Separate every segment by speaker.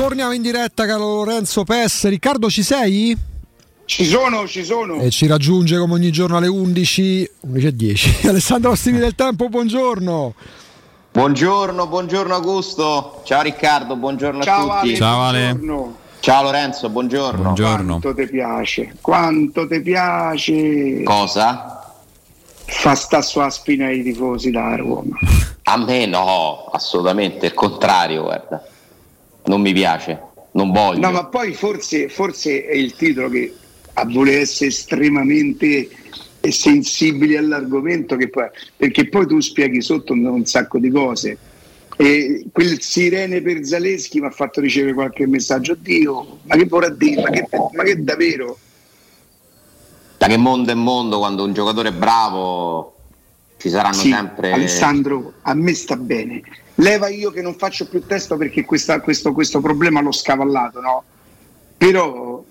Speaker 1: Torniamo in diretta, caro Lorenzo Pes. Riccardo, ci sei?
Speaker 2: Ci sono, ci sono.
Speaker 1: E ci raggiunge come ogni giorno alle 11, 11.10. Alessandro Ostini del Tempo, buongiorno.
Speaker 3: Buongiorno, buongiorno Augusto. Ciao Riccardo, buongiorno
Speaker 2: Ciao
Speaker 3: a tutti.
Speaker 2: Ale,
Speaker 4: Ciao Ale.
Speaker 2: buongiorno.
Speaker 3: Ciao Lorenzo, buongiorno.
Speaker 4: Buongiorno.
Speaker 2: Quanto ti piace? Quanto ti piace?
Speaker 3: Cosa?
Speaker 2: Fa sta sua spina ai tifosi da Roma.
Speaker 3: A me no, assolutamente, il contrario, guarda. Non mi piace, non voglio.
Speaker 2: No, ma poi forse, forse è il titolo che a voler essere estremamente sensibili all'argomento, che poi- perché poi tu spieghi sotto un, un sacco di cose. E quel sirene per Zaleschi mi ha fatto ricevere qualche messaggio. Dio, ma che vorrà dire? Ma che, ma che davvero?
Speaker 3: Da che mondo è mondo, quando un giocatore è bravo, ci saranno
Speaker 2: Sì,
Speaker 3: sempre...
Speaker 2: Alessandro, a me sta bene. Leva io che non faccio più testo perché questa- questo, questo problema l'ho scavallato, no? Però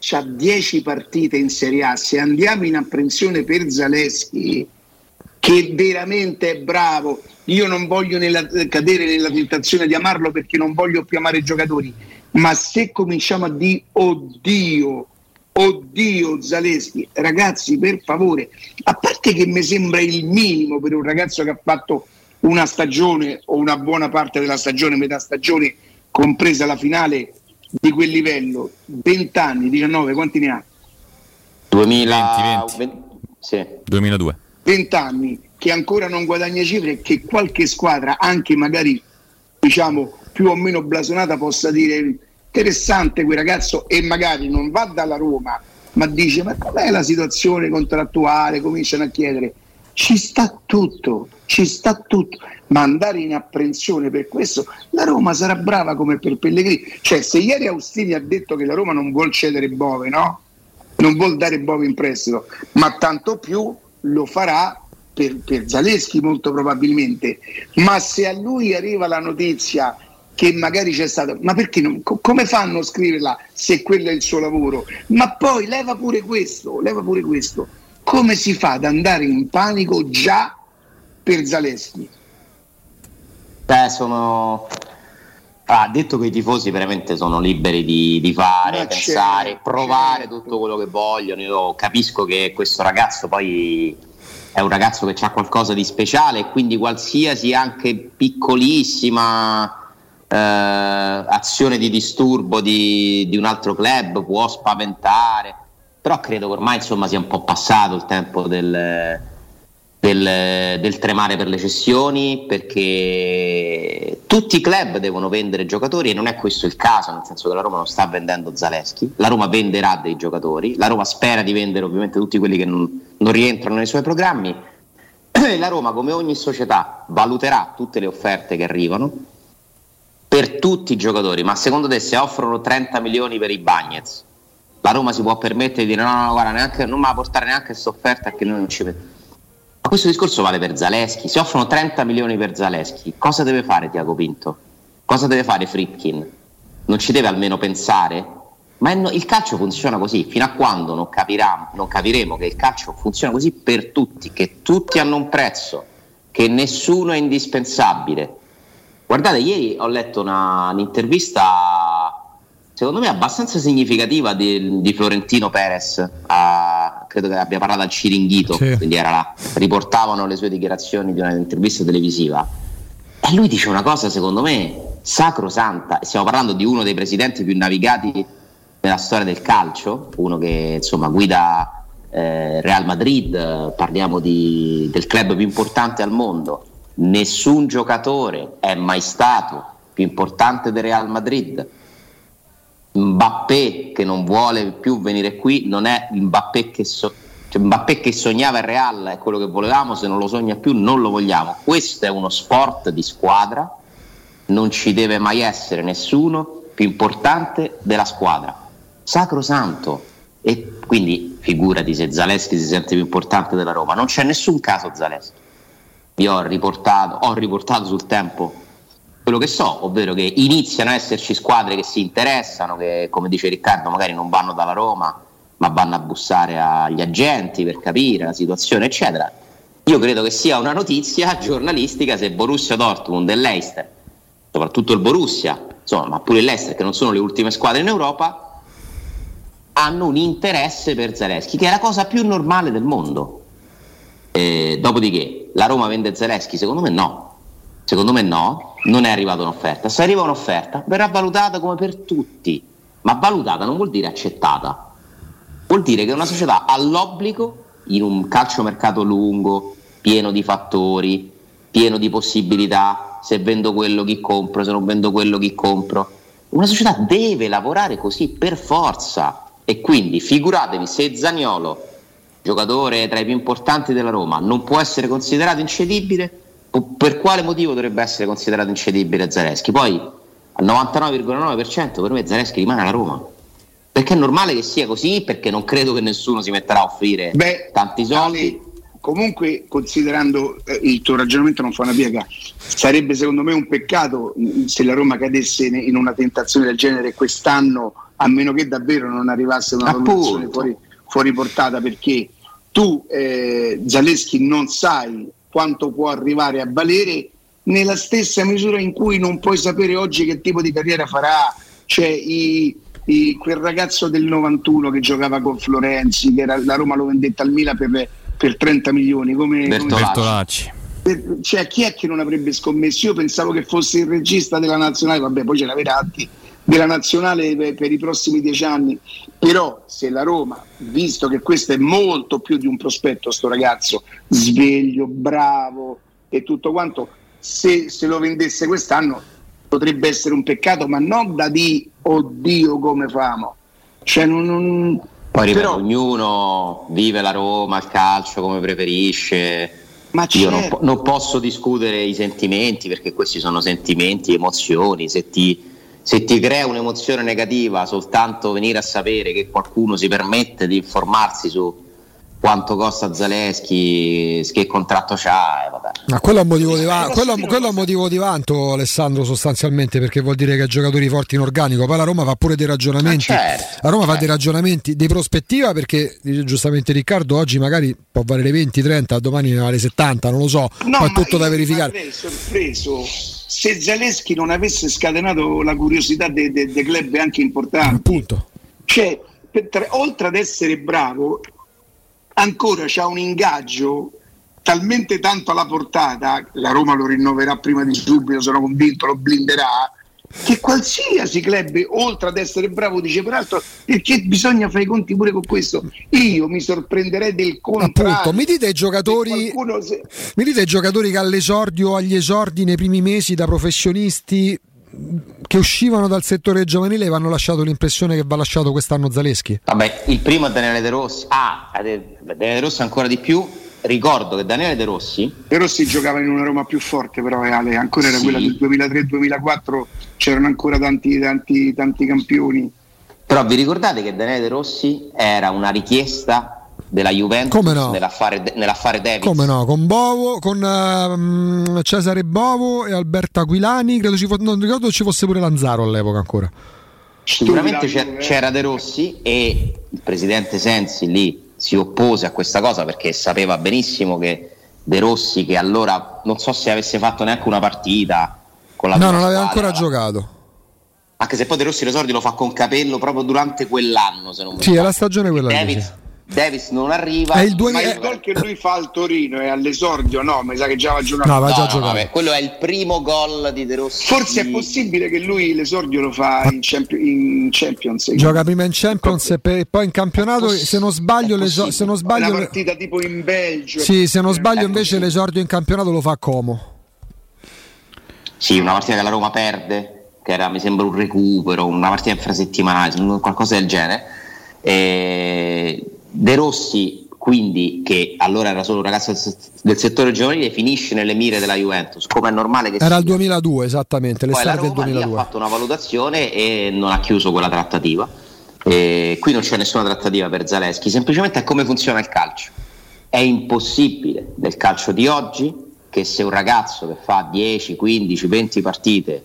Speaker 2: c'ha 10 partite in Serie A. Se andiamo in apprensione per Zaleschi, che veramente è bravo, io non voglio nella- cadere nella tentazione di amarlo perché non voglio più amare i giocatori, ma se cominciamo a dire oddio, oddio Zaleschi, ragazzi per favore, a parte che mi sembra il minimo per un ragazzo che ha fatto una stagione o una buona parte della stagione, metà stagione, compresa la finale di quel livello, 20 anni, 19, quanti ne ha?
Speaker 3: 2000...
Speaker 4: 20,
Speaker 3: Sì.
Speaker 4: 2002.
Speaker 2: 20 anni che ancora non guadagna cifre e che qualche squadra, anche magari diciamo più o meno blasonata, possa dire interessante quel ragazzo e magari non va dalla Roma, ma dice ma com'è la situazione contrattuale, cominciano a chiedere. Ci sta tutto, ci sta tutto, ma andare in apprensione per questo, la Roma sarà brava come per Pellegrini. Cioè, se ieri Austini ha detto che la Roma non vuol cedere Bove, no? non vuol dare Bove in prestito, ma tanto più lo farà per, per Zaleschi molto probabilmente. Ma se a lui arriva la notizia che magari c'è stato, ma perché non, co- come fanno a scriverla se quello è il suo lavoro? Ma poi leva pure questo, leva pure questo. Come si fa ad andare in panico già per Zaleschi?
Speaker 3: Beh, sono... Ah, detto che i tifosi veramente sono liberi di, di fare,
Speaker 2: Ma
Speaker 3: pensare,
Speaker 2: certo,
Speaker 3: provare
Speaker 2: certo.
Speaker 3: tutto quello che vogliono. Io capisco che questo ragazzo poi è un ragazzo che ha qualcosa di speciale e quindi qualsiasi anche piccolissima eh, azione di disturbo di, di un altro club può spaventare. Però credo che ormai insomma sia un po' passato il tempo del, del, del tremare per le cessioni perché tutti i club devono vendere giocatori e non è questo il caso, nel senso che la Roma non sta vendendo Zaleschi, la Roma venderà dei giocatori, la Roma spera di vendere ovviamente tutti quelli che non, non rientrano nei suoi programmi. La Roma come ogni società valuterà tutte le offerte che arrivano per tutti i giocatori, ma secondo te se offrono 30 milioni per i Bagnets, la Roma si può permettere di dire no, no, guarda, neanche, non mi va a portare neanche questa offerta che noi non ci mettiamo. Ma questo discorso vale per Zaleschi. Se offrono 30 milioni per Zaleschi, cosa deve fare Tiago Pinto? Cosa deve fare Fritkin? Non ci deve almeno pensare? Ma no- il calcio funziona così, fino a quando non, capirà- non capiremo che il calcio funziona così per tutti, che tutti hanno un prezzo, che nessuno è indispensabile. Guardate, ieri ho letto una- un'intervista, secondo me abbastanza significativa, di, di Florentino Perez, a- credo che abbia parlato al Ciringhito,
Speaker 1: Sì.
Speaker 3: quindi era là, riportavano le sue dichiarazioni di un'intervista televisiva. E lui dice una cosa, secondo me, sacrosanta. Stiamo parlando di uno dei presidenti più navigati nella storia del calcio, uno che insomma guida eh, Real Madrid, parliamo di- del club più importante al mondo. Nessun giocatore è mai stato più importante del Real Madrid. Mbappé che non vuole più venire qui non è Mbappé che, so- cioè Mbappé che sognava il Real è quello che volevamo, se non lo sogna più non lo vogliamo. Questo è uno sport di squadra, non ci deve mai essere nessuno più importante della squadra. Sacrosanto. E quindi figurati se Zaleschi si sente più importante della Roma. Non c'è nessun caso Zaleschi. Io ho riportato, ho riportato sul tempo quello che so, ovvero che iniziano a esserci squadre che si interessano, che come dice Riccardo magari non vanno dalla Roma, ma vanno a bussare agli agenti per capire la situazione, eccetera. Io credo che sia una notizia giornalistica se Borussia Dortmund e Leicester, soprattutto il Borussia, insomma, ma pure l'Ester, che non sono le ultime squadre in Europa, hanno un interesse per Zaleschi, che è la cosa più normale del mondo. Eh, dopodiché, la Roma vende Zaleschi? Secondo me no. Secondo me no, non è arrivata un'offerta. Se arriva un'offerta, verrà valutata come per tutti, ma valutata non vuol dire accettata. Vuol dire che una società ha l'obbligo, in un calciomercato lungo, pieno di fattori, pieno di possibilità, se vendo quello chi compro, se non vendo quello chi compro. Una società deve lavorare così per forza e quindi figuratevi se Zagnolo, giocatore tra i più importanti della Roma, non può essere considerato incedibile, per quale motivo dovrebbe essere considerato incedibile Zareschi? Poi al 99,9% per me Zareschi rimane alla Roma. Perché è normale che sia così, perché non credo che nessuno si metterà a offrire Beh, tanti soldi.
Speaker 2: Comunque, considerando eh, il tuo ragionamento non fa una piega, sarebbe secondo me un peccato mm, se la Roma cadesse in una tentazione del genere quest'anno, a meno che davvero non arrivasse una valutazione fuori, fuori portata, perché tu eh, Zaleschi non sai quanto può arrivare a valere nella stessa misura in cui non puoi sapere oggi che tipo di carriera farà. Cioè, i, i, quel ragazzo del 91 che giocava con Florenzi, che era, la Roma lo vendetta al Milan per, per 30 milioni. Come,
Speaker 4: Bertolacci.
Speaker 2: Come, cioè, chi è che non avrebbe scommesso? Io pensavo che fosse il regista della nazionale, vabbè, poi ce l'aveva Verratti della nazionale per, per, i prossimi dieci anni. Però se la Roma, visto che questo è molto più di un prospetto, sto ragazzo sveglio, bravo e tutto quanto, se, se lo vendesse quest'anno potrebbe essere un peccato, ma non da di oddio come famo. Cioè, non, non...
Speaker 3: Poi ripeto, Però... ognuno vive la Roma, il calcio come preferisce. Ma Io non, certo. non, posso discutere i sentimenti perché questi sono sentimenti, emozioni. Se ti, se ti crea un'emozione negativa soltanto venire a sapere che qualcuno si permette di informarsi su quanto costa Zaleschi, che contratto c'ha. Eh,
Speaker 1: Ma quello è un motivo, di, va- quello, quello è un motivo di vanto, Alessandro, sostanzialmente, perché vuol dire che ha giocatori forti in organico. Poi la Roma fa pure dei ragionamenti. Certo, la Roma certo. fa dei ragionamenti di prospettiva perché, dice giustamente Riccardo, oggi magari può valere 20, 30, domani ne vale 70, non lo so. No, Poi è tutto da verificare.
Speaker 2: Sorpreso se Zaleschi non avesse scatenato la curiosità dei de, de club anche importanti.
Speaker 1: Appunto.
Speaker 2: Cioè, per, oltre ad essere bravo, ancora c'ha un ingaggio talmente tanto alla portata, la Roma lo rinnoverà prima di subito, sono convinto, lo blinderà, che qualsiasi club, oltre ad essere bravo, dice peraltro perché bisogna fare i conti pure con questo. Io mi sorprenderei del contrario.
Speaker 1: Appunto, mi dite i giocatori, se... mi dite i giocatori che all'esordio, agli esordi nei primi mesi da professionisti che uscivano dal settore giovanile e hanno lasciato l'impressione che va lasciato quest'anno Zaleschi?
Speaker 3: Vabbè, il primo è Daniele De Rossi. Ah, Daniele De Rossi ancora di più. Ricordo che Daniele De Rossi.
Speaker 2: De Rossi giocava in una Roma più forte, però, eh, Ale, ancora era sì. quella del 2003-2004, c'erano ancora tanti, tanti, tanti campioni.
Speaker 3: Però vi ricordate che Daniele De Rossi era una richiesta della Juventus Come no? nell'affare, nell'affare Davis.
Speaker 1: Come no? Con Bovo, con uh, Cesare Bovo e Alberto Aquilani, credo ci non ricordo ci fosse pure Lanzaro all'epoca ancora.
Speaker 3: Sicuramente c'era De Rossi e il presidente Sensi lì si oppose a questa cosa perché sapeva benissimo che De Rossi, che allora non so se avesse fatto neanche una partita con la
Speaker 1: No, non aveva ancora giocato.
Speaker 3: Anche se poi De Rossi l'esordio lo fa con Capello proprio durante quell'anno, se non
Speaker 1: mi Sì, è la stagione quella
Speaker 3: Davis, Davis non arriva. È
Speaker 2: il 2000... Ma il gol che lui fa al Torino è all'esordio, no? Mi sa che già va
Speaker 1: giocando. No, va già no, giocato. No,
Speaker 3: quello è il primo gol di De Rossi.
Speaker 2: Forse è possibile che lui l'esordio lo fa in, Champions. In Champions
Speaker 1: Gioca prima in Champions e poi in campionato. Poss- se non sbaglio, se non sbaglio
Speaker 2: una partita tipo in Belgio.
Speaker 1: Sì, se non sbaglio, invece l'esordio in campionato lo fa a Como.
Speaker 3: Sì, una partita che la Roma perde, che era mi sembra un recupero, una partita infrasettimanale, qualcosa del genere. E De Rossi, quindi, che allora era solo un ragazzo del settore giovanile, finisce nelle mire della Juventus, come è normale che
Speaker 1: era il 2002, esattamente, l'estate del 2002.
Speaker 3: ha fatto una valutazione e non ha chiuso quella trattativa. E qui non c'è nessuna trattativa per Zaleschi, semplicemente è come funziona il calcio. È impossibile nel calcio di oggi che se un ragazzo che fa 10, 15, 20 partite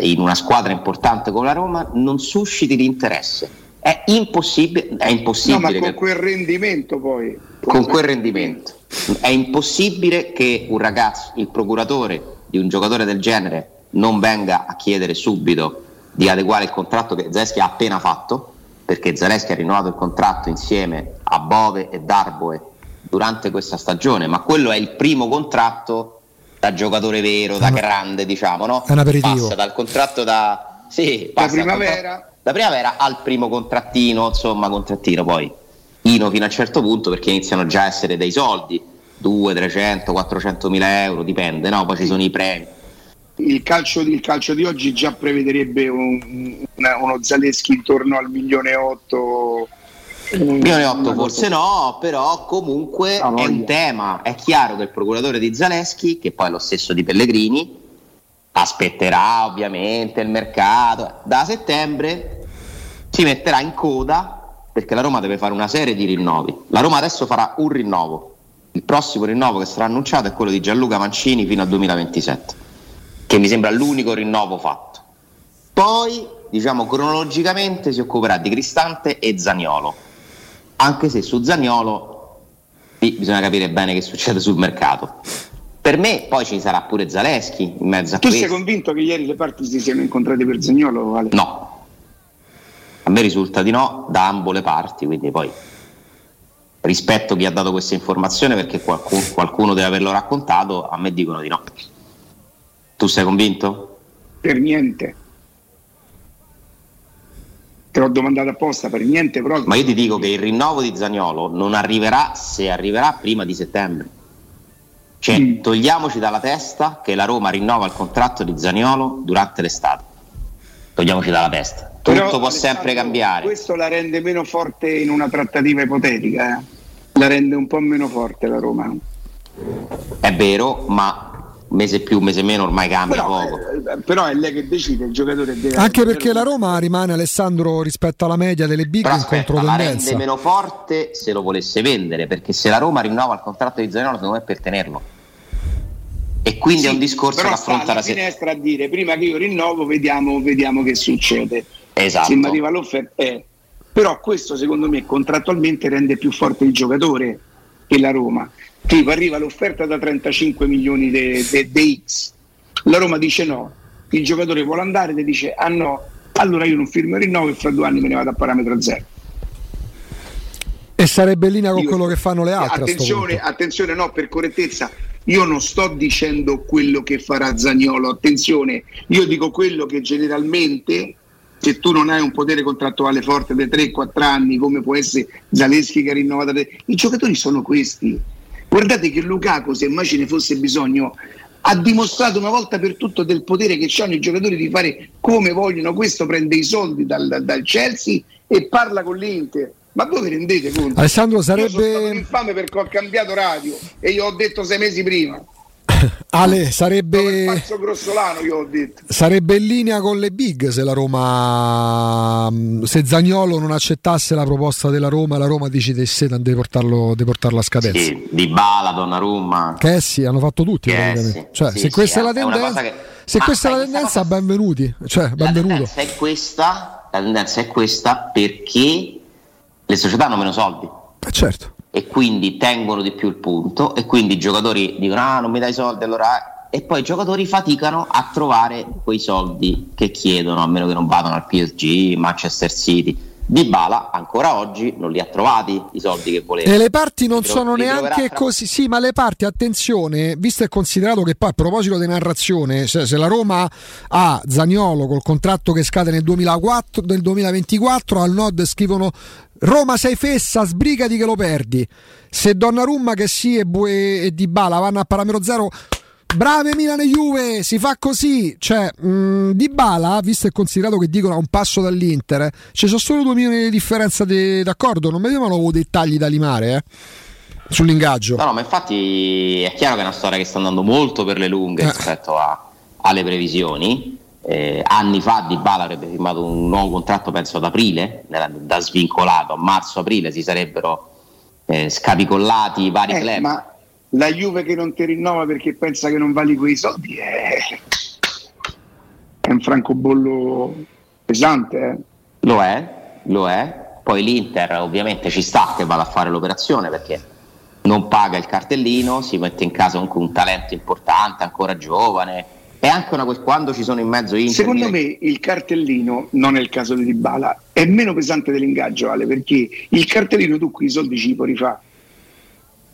Speaker 3: in una squadra importante come la Roma non susciti l'interesse è impossibile, è impossibile no,
Speaker 2: ma con che, quel rendimento poi.
Speaker 3: Con quel rendimento. È impossibile che un ragazzo, il procuratore di un giocatore del genere, non venga a chiedere subito di adeguare il contratto che Zaleschi ha appena fatto, perché Zaleschi ha rinnovato il contratto insieme a Bove e Darboe durante questa stagione, ma quello è il primo contratto da giocatore vero, da grande, diciamo, no?
Speaker 1: È un aperitivo.
Speaker 3: Passa dal contratto da, sì, da
Speaker 2: primavera.
Speaker 3: Da primavera al primo contrattino, insomma, contrattino poi Ino fino a un certo punto perché iniziano già a essere dei soldi, 2, 300, 400 mila euro, dipende, no? Poi ci sono i premi.
Speaker 2: Il calcio, il calcio di oggi già prevederebbe un, una, uno Zaleschi intorno al milione e otto
Speaker 3: Milione 8 forse no, però comunque ah, è un tema. È chiaro che il procuratore di Zaleschi, che poi è lo stesso di Pellegrini, aspetterà ovviamente il mercato. Da settembre si metterà in coda perché la Roma deve fare una serie di rinnovi. La Roma adesso farà un rinnovo. Il prossimo rinnovo che sarà annunciato è quello di Gianluca Mancini fino al 2027, che mi sembra l'unico rinnovo fatto. Poi, diciamo cronologicamente, si occuperà di Cristante e Zaniolo anche se su Zagnolo sì, bisogna capire bene che succede sul mercato. Per me poi ci sarà pure Zaleschi in mezzo a
Speaker 2: tu
Speaker 3: questo.
Speaker 2: sei convinto che ieri le parti si siano incontrate per Zagnolo? Vale?
Speaker 3: No, a me risulta di no da ambo le parti, quindi poi rispetto chi ha dato questa informazione perché qualcuno, qualcuno deve averlo raccontato, a me dicono di no. Tu sei convinto?
Speaker 2: Per niente te l'ho domandato apposta per niente proprio.
Speaker 3: Ma io ti dico che il rinnovo di Zagnolo non arriverà se arriverà prima di settembre. Cioè, togliamoci dalla testa che la Roma rinnova il contratto di Zagnolo durante l'estate. Togliamoci dalla testa. Tutto Però, può sempre cambiare.
Speaker 2: Questo la rende meno forte in una trattativa ipotetica. Eh? La rende un po' meno forte la Roma.
Speaker 3: È vero, ma mese più, mese meno, ormai cambia
Speaker 2: però,
Speaker 3: poco.
Speaker 2: Eh, però è lei che decide, il giocatore deve
Speaker 1: Anche perché la Roma rimane Alessandro rispetto alla media delle big però in aspetta.
Speaker 3: La rende meno forte se lo volesse vendere, perché se la Roma rinnova il contratto di Zanello secondo me è per tenerlo. E quindi sì, è un discorso che affronta la
Speaker 2: finestra a dire prima che io rinnovo vediamo, vediamo che succede.
Speaker 3: Esatto.
Speaker 2: Se mi arriva l'offerta. Eh. Però questo secondo me contrattualmente rende più forte il giocatore che la Roma tipo arriva l'offerta da 35 milioni di X, la Roma dice no, il giocatore vuole andare, ti dice ah no, allora io non firmo il rinnovo e fra due anni me ne vado a parametro zero.
Speaker 1: E sarebbe in linea con io, quello che fanno le altre.
Speaker 2: Attenzione, attenzione, no, per correttezza, io non sto dicendo quello che farà Zagnolo, attenzione, io dico quello che generalmente se tu non hai un potere contrattuale forte dei 3-4 anni come può essere Zaleschi che ha rinnovato, i giocatori sono questi Guardate che Lukaku, se mai ce ne fosse bisogno, ha dimostrato una volta per tutto del potere che hanno i giocatori di fare come vogliono. Questo prende i soldi dal, dal Chelsea e parla con l'Inter. Ma voi vi rendete conto?
Speaker 1: Alessandro sarebbe. Io sono
Speaker 2: stato infame perché ho cambiato radio e io ho detto sei mesi prima.
Speaker 1: Ale, sarebbe, sarebbe in linea con le big se la Roma, se Zagnolo non accettasse la proposta della Roma, la Roma decidesse di portarlo, di portarlo a scadenza.
Speaker 3: Sì, di Bala, Donnarumma.
Speaker 1: Che sì, hanno fatto tutti. Sì, cioè, sì, se questa sì, è la tendenza, che... se ah, questa è la tendenza, cosa... benvenuti. Cioè,
Speaker 3: la
Speaker 1: benvenuto.
Speaker 3: Tendenza è questa, la tendenza è questa perché le società hanno meno soldi.
Speaker 1: Eh certo
Speaker 3: e quindi tengono di più il punto e quindi i giocatori dicono ah non mi dai soldi allora e poi i giocatori faticano a trovare quei soldi che chiedono a meno che non vadano al PSG, Manchester City di Bala ancora oggi non li ha trovati i soldi che voleva.
Speaker 1: E le parti non sono neanche tra... così. Sì, ma le parti, attenzione, visto e considerato che poi a proposito di narrazione, se, se la Roma ha Zagnolo col contratto che scade nel, 2004, nel 2024, al Nord scrivono Roma sei fessa, sbrigati che lo perdi. Se Donnarumma che sì e, Bue e Di Bala vanno a parametro zero Brave Milan e Juve, si fa così. Cioè, mh, Di Bala, visto e considerato che dicono a un passo dall'Inter, eh, ci sono solo due milioni di differenza, de, d'accordo? Non vedevano dettagli da limare, eh? Sull'ingaggio.
Speaker 3: No, no, ma infatti è chiaro che è una storia che sta andando molto per le lunghe eh. rispetto a, alle previsioni. Eh, anni fa Di Bala avrebbe firmato un nuovo contratto, penso ad aprile, da svincolato, a marzo-aprile si sarebbero eh, scapicollati i vari
Speaker 2: eh,
Speaker 3: club.
Speaker 2: Ma la Juve che non ti rinnova perché pensa che non vali quei soldi è, è un francobollo pesante. Eh?
Speaker 3: Lo è, lo è. Poi l'Inter ovviamente ci sta che vada a fare l'operazione perché non paga il cartellino, si mette in casa comunque un talento importante, ancora giovane, è anche una quando ci sono in mezzo Inter.
Speaker 2: Secondo me il cartellino, non è il caso di Dybala, è meno pesante dell'ingaggio, Ale, perché il cartellino tu qui i soldi ci puoi rifare.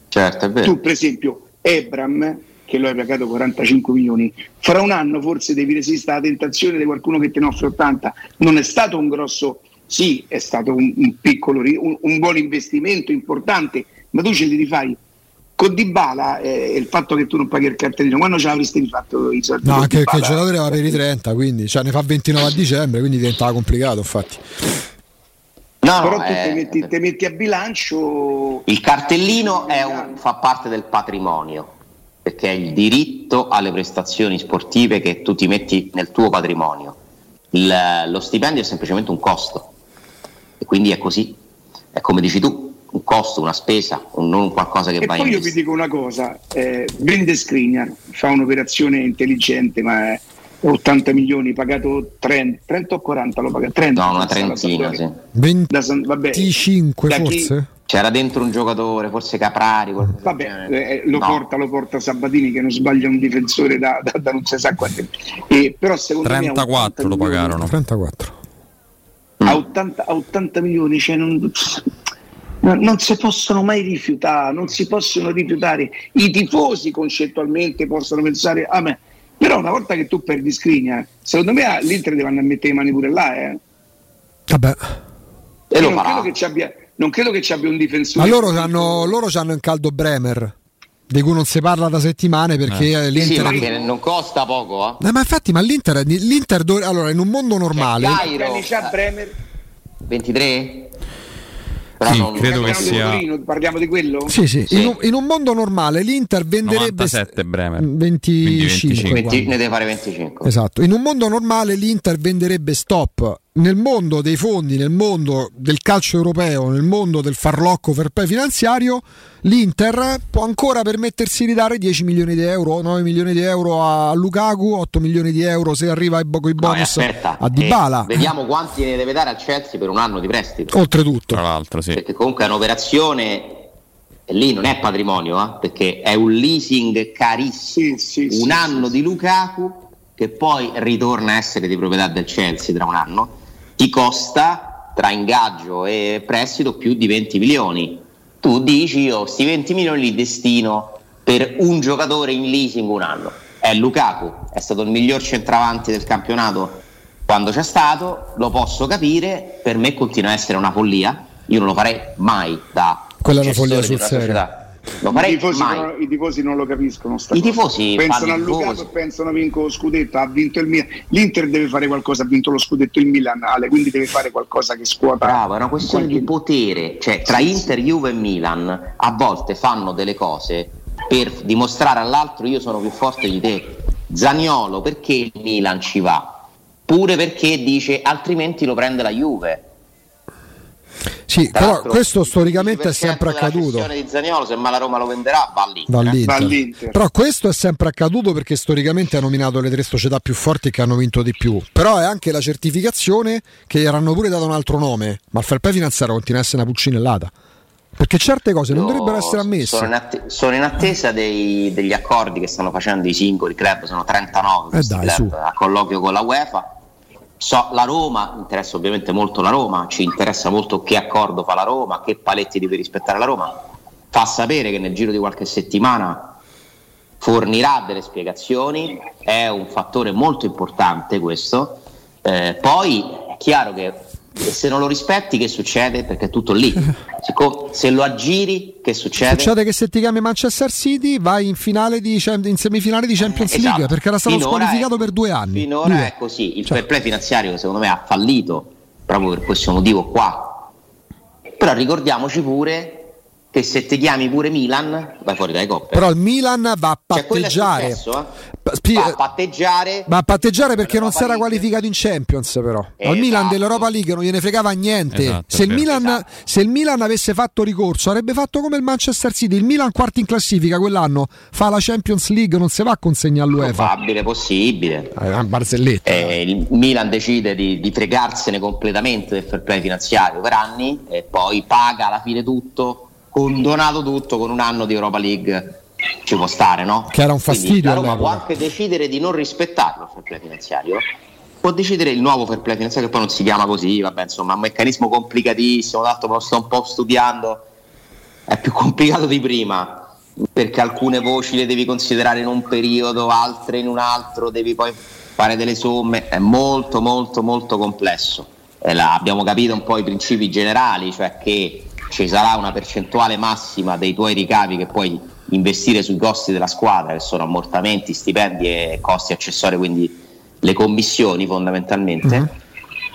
Speaker 3: Certo, è vero.
Speaker 2: Tu, per esempio, Ebram, che lo hai pagato 45 milioni, fra un anno forse devi resistere alla tentazione di qualcuno che te ne offre 80. Non è stato un grosso, sì, è stato un, un piccolo, un, un buon investimento importante, ma tu ce li rifai con Dybala eh, il fatto che tu non paghi il cartellino quando ce l'avresti rifatto i soldi
Speaker 1: no anche perché il giocatore va per i 30 quindi cioè, ne fa 29 a dicembre quindi diventava complicato infatti.
Speaker 2: No, però tu eh, ti, metti, ti, metti, a bilancio
Speaker 3: il cartellino un, fa parte del patrimonio perché è il diritto alle prestazioni sportive che tu ti metti nel tuo patrimonio. Il, lo stipendio è semplicemente un costo. E quindi è così. È come dici tu un costo, una spesa, un, non qualcosa che
Speaker 2: e
Speaker 3: va
Speaker 2: in poi io vi dico una cosa, eh, vende Skriniar, fa un'operazione intelligente, ma è 80 milioni, pagato 30, 30 o 40 lo paga? 30.
Speaker 3: No, una trentina, sì.
Speaker 1: 25 da, forse?
Speaker 3: C'era dentro un giocatore, forse Caprari.
Speaker 2: Vabbè, eh, lo, no. porta, lo porta Sabatini che non sbaglia un difensore da, da, da non si sa quanto. Eh, però secondo
Speaker 4: 34 me lo pagarono.
Speaker 1: 34.
Speaker 2: A 80, a 80 milioni, cioè non, non si possono mai rifiutare, non si possono rifiutare. I tifosi concettualmente possono pensare a me, però una volta che tu perdi Skriniar, secondo me l'Inter deve andare a mettere le mani pure là. Eh.
Speaker 1: Vabbè.
Speaker 2: E lo non, credo che ci abbia, non credo che ci abbia un difensore.
Speaker 1: Ma loro hanno, loro hanno in caldo Bremer di cui non si parla da settimane perché eh. l'Inter
Speaker 3: sì, ma non costa poco eh?
Speaker 1: ma infatti ma l'Inter, l'Inter allora in un mondo normale
Speaker 3: Cairo, 23
Speaker 4: però sì, non... credo che sia.
Speaker 2: Torino, parliamo di quello?
Speaker 1: Sì, sì. sì. In, un, in, un, mondo normale l'Inter venderebbe
Speaker 4: 97 Bremer.
Speaker 1: 25.
Speaker 3: 20, ne deve fare 25.
Speaker 1: Esatto. In un mondo normale l'Inter venderebbe stop. Nel mondo dei fondi, nel mondo del calcio europeo, nel mondo del farlocco fair play finanziario, l'Inter può ancora permettersi di dare 10 milioni di euro, 9 milioni di euro a Lukaku, 8 milioni di euro se arriva ai con i bonus no, aspetta, a Dybala.
Speaker 3: Eh, vediamo quanti ne deve dare al Chelsea per un anno di prestito.
Speaker 1: Oltretutto.
Speaker 4: Tra l'altro, sì.
Speaker 3: Perché comunque è un'operazione e lì non è patrimonio, eh, perché è un leasing carissimo. Sì, sì, un sì, anno di Lukaku che poi ritorna a essere di proprietà del Chelsea tra un anno, ti costa tra ingaggio e prestito più di 20 milioni tu dici io questi 20 milioni li destino per un giocatore in leasing un anno. È Lukaku, è stato il miglior centravanti del campionato quando c'è stato, lo posso capire, per me continua a essere una follia, io non lo farei mai da
Speaker 1: quella è una follia sul serio.
Speaker 3: Lo farei
Speaker 2: I tifosi,
Speaker 3: mai.
Speaker 2: Non, I tifosi non lo capiscono.
Speaker 3: I tifosi
Speaker 2: pensano a Lukaku e pensano vinco lo scudetto. Ha vinto il Milan. L'Inter deve fare qualcosa. Ha vinto lo scudetto il Milan, Ale, quindi deve fare qualcosa che scuota.
Speaker 3: Bravo, è una questione qualche... di potere. Cioè, tra Inter, Juve e Milan a volte fanno delle cose per dimostrare all'altro io sono più forte di te. Zagnolo, perché il Milan ci va? Pure perché dice altrimenti lo prende la Juve
Speaker 1: sì, però questo storicamente è sempre accaduto.
Speaker 3: La di Zaniolo, se la Roma lo venderà, va all'Inter. Va
Speaker 1: all'Inter. Va all'Inter. Però questo è sempre accaduto perché storicamente ha nominato le tre società più forti che hanno vinto di più. Però è anche la certificazione che gli hanno pure dato un altro nome, ma il fair play finanziario continua a essere una pulcinellata. Perché certe cose non dovrebbero essere ammesse.
Speaker 3: Sono in, att- sono in attesa dei, degli accordi che stanno facendo i singoli club, sono 39
Speaker 1: eh dai,
Speaker 3: club, a colloquio con la UEFA So, la Roma, interessa ovviamente molto la Roma, ci interessa molto che accordo fa la Roma, che paletti deve rispettare la Roma. Fa sapere che nel giro di qualche settimana fornirà delle spiegazioni, è un fattore molto importante questo. Eh, poi è chiaro che e se non lo rispetti, che succede? Perché è tutto lì. Siccome, se lo aggiri, che succede?
Speaker 1: Succede che se ti chiami Manchester City vai in, finale di, in semifinale di Champions eh, League perché era stato finora squalificato
Speaker 3: è,
Speaker 1: per due anni.
Speaker 3: Finora due. è così. Il cioè. fair play finanziario, secondo me ha fallito proprio per questo motivo qua. Però ricordiamoci pure che se ti chiami pure Milan vai fuori dai coppe.
Speaker 1: Però il Milan va a cioè, patteggiare.
Speaker 3: Cioè, successo, eh? Va a patteggiare.
Speaker 1: Va a patteggiare perché non si era qualificato in Champions però. Esatto. Al Milan dell'Europa League non gliene fregava niente. Esatto, se, il Milan, esatto. se, il Milan, avesse fatto ricorso avrebbe fatto come il Manchester City. Il Milan quarto in classifica quell'anno fa la Champions League, non si va a consegnare all'UEFA.
Speaker 3: Probabile, possibile.
Speaker 1: Eh, una barzelletta.
Speaker 3: Eh, il Milan decide di, di fregarsene completamente del fair play finanziario per anni e poi paga alla fine tutto condonato tutto con un anno di Europa League ci può stare, no?
Speaker 1: Che era un fastidio.
Speaker 3: Quindi la Roma può anche decidere di non rispettarlo il fair play finanziario. Può decidere il nuovo fair play finanziario, che poi non si chiama così, vabbè, insomma, è un meccanismo complicatissimo, tanto lo sto un po' studiando, è più complicato di prima perché alcune voci le devi considerare in un periodo, altre in un altro, devi poi fare delle somme, è molto molto molto complesso. Eh, abbiamo capito un po' i principi generali, cioè che ci sarà una percentuale massima dei tuoi ricavi che puoi investire sui costi della squadra, che sono ammortamenti, stipendi e costi accessori, quindi le commissioni fondamentalmente. Mm-hmm.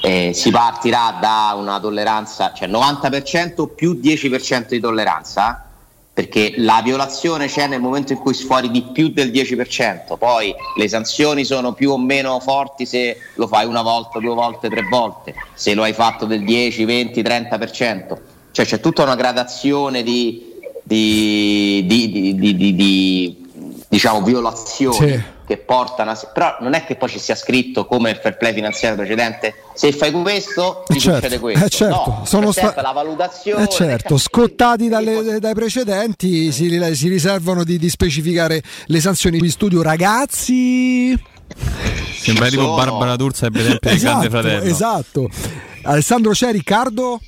Speaker 3: Eh, si partirà da una tolleranza, cioè 90% più 10% di tolleranza perché la violazione c'è nel momento in cui sfori di più del 10%, poi le sanzioni sono più o meno forti se lo fai una volta, due volte, tre volte, se lo hai fatto del 10, 20, 30%, cioè c'è tutta una gradazione di, di, di, di diciamo, violazioni. Sì. che portano a... però non è che poi ci sia scritto come il fair play finanziario precedente. Se fai questo ti
Speaker 1: certo,
Speaker 3: succede questo.
Speaker 1: Eh certo,
Speaker 3: no,
Speaker 1: sono sta...
Speaker 3: la valutazione
Speaker 1: eh certo, scottati dalle, dai precedenti si, si riservano di, di, specificare le sanzioni di studio. Ragazzi!
Speaker 4: Sembra tipo. Barbara D'Ursa e esatto, Grande Fratello.
Speaker 1: esatto. Alessandro c'è Riccardo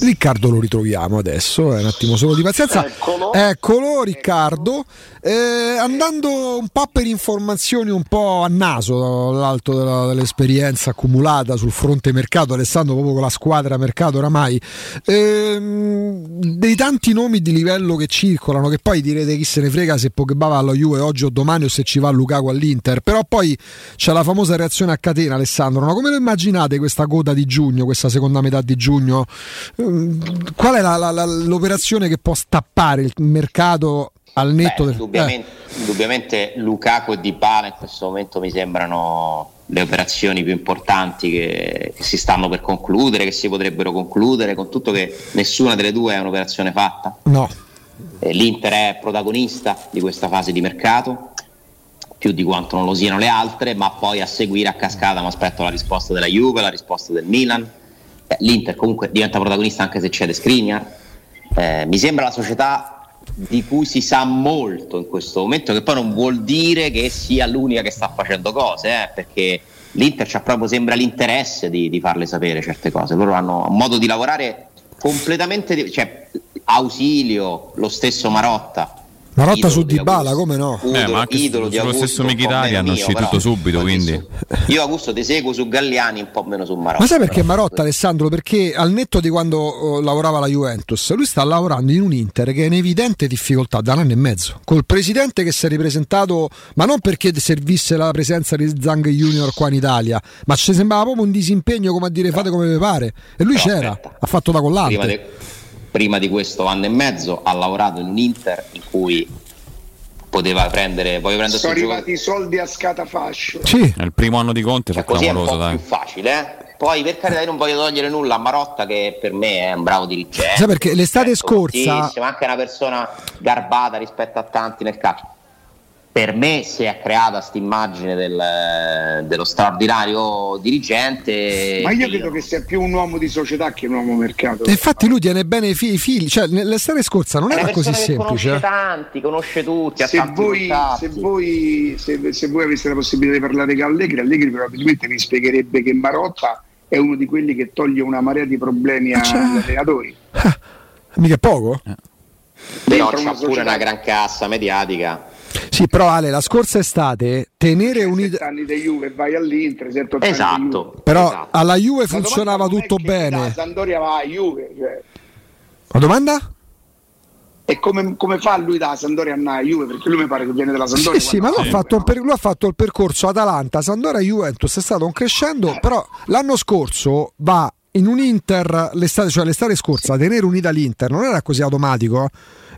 Speaker 1: Riccardo lo ritroviamo adesso, è un attimo solo di pazienza. Eccolo, Eccolo Riccardo. Eh, andando un po' per informazioni un po' a naso dall'alto della, dell'esperienza accumulata sul fronte mercato, Alessandro proprio con la squadra mercato oramai, ehm, dei tanti nomi di livello che circolano, che poi direte chi se ne frega se Pogba va alla Juve oggi o domani o se ci va Lukaku all'Inter, però poi c'è la famosa reazione a catena Alessandro, no? come lo immaginate questa coda di giugno, questa seconda metà di giugno? Ehm, qual è la, la, la, l'operazione che può stappare il mercato al netto
Speaker 3: Beh,
Speaker 1: del...
Speaker 3: indubbiamente, eh. indubbiamente Lukaku e Dybala in questo momento mi sembrano le operazioni più importanti che, che, si stanno per concludere, che si potrebbero concludere, con tutto che nessuna delle due è un'operazione fatta.
Speaker 1: No.
Speaker 3: Eh, L'Inter è protagonista di questa fase di mercato, più di quanto non lo siano le altre, ma poi a seguire a cascata mi aspetto la risposta della Juve, la risposta del Milan. Eh, L'Inter comunque diventa protagonista anche se c'è Skriniar. Eh, mi sembra la società di cui si sa molto in questo momento, che poi non vuol dire che sia l'unica che sta facendo cose, eh, perché l'Inter c'ha proprio sembra l'interesse di, di, farle sapere certe cose. Loro hanno un modo di lavorare completamente, cioè ausilio, lo stesso Marotta
Speaker 1: Marotta su Di Bala, come no?
Speaker 4: Udolo, eh, ma anche idolo su, di Augusto, stesso Mkhitaryan hanno uscito tutto subito, quindi.
Speaker 3: Io Augusto ti seguo su Galliani, un po' meno su Marotta.
Speaker 1: Ma sai perché Marotta, Alessandro? Perché al netto di quando oh, lavorava alla Juventus, lui sta lavorando in un Inter che è in evidente difficoltà da un anno e mezzo, col presidente che si è ripresentato, ma non perché servisse la presenza di Zang Junior qua in Italia, ma ci sembrava proprio un disimpegno come a dire fate come vi pare. E lui Però c'era, aspetta. ha fatto da collante
Speaker 3: prima di questo anno e mezzo ha lavorato in un Inter in cui poteva prendere poi prendere
Speaker 2: sono arrivati i soldi a scatafascio
Speaker 1: sì.
Speaker 4: è il primo anno di Conte
Speaker 3: cioè, così è un po' dai. più facile eh? poi per carità io non voglio togliere nulla a Marotta che per me è un bravo dirigente
Speaker 1: sì, perché l'estate scorsa
Speaker 3: anche una persona garbata rispetto a tanti nel calcio per me si è creata questa immagine del, dello straordinario dirigente.
Speaker 2: Ma io credo che sia più un uomo di società che un uomo mercato.
Speaker 1: E infatti lui tiene bene i figli, cioè l'estate scorsa non era così semplice.
Speaker 3: Conosce tanti, conosce tutti.
Speaker 2: Se voi, se, voi, se, se voi aveste la possibilità di parlare con Allegri, Allegri probabilmente vi spiegherebbe che Marotta è uno di quelli che toglie una marea di problemi agli allenatori.
Speaker 1: Ah, mica poco? Eh.
Speaker 3: Però c'ha pure una gran cassa mediatica
Speaker 1: sì, però Ale, la scorsa estate tenere un'idea.
Speaker 2: anni di Juve vai all'Inter,
Speaker 3: esatto.
Speaker 1: Però
Speaker 3: esatto.
Speaker 1: alla Juve funzionava tutto bene. La
Speaker 2: Sandoria va a Juve. Cioè.
Speaker 1: La domanda?
Speaker 2: E come, come, fa lui da Sandoria a Juve? Perché lui mi pare che viene dalla Sandoria.
Speaker 1: Sì, sì, ma lui, ha fatto, per, lui ha fatto il percorso Atalanta, Sandoria, Juventus, è stato un crescendo, però l'anno scorso va in un Inter l'estate, cioè l'estate scorsa, tenere unita l'Inter non era così automatico.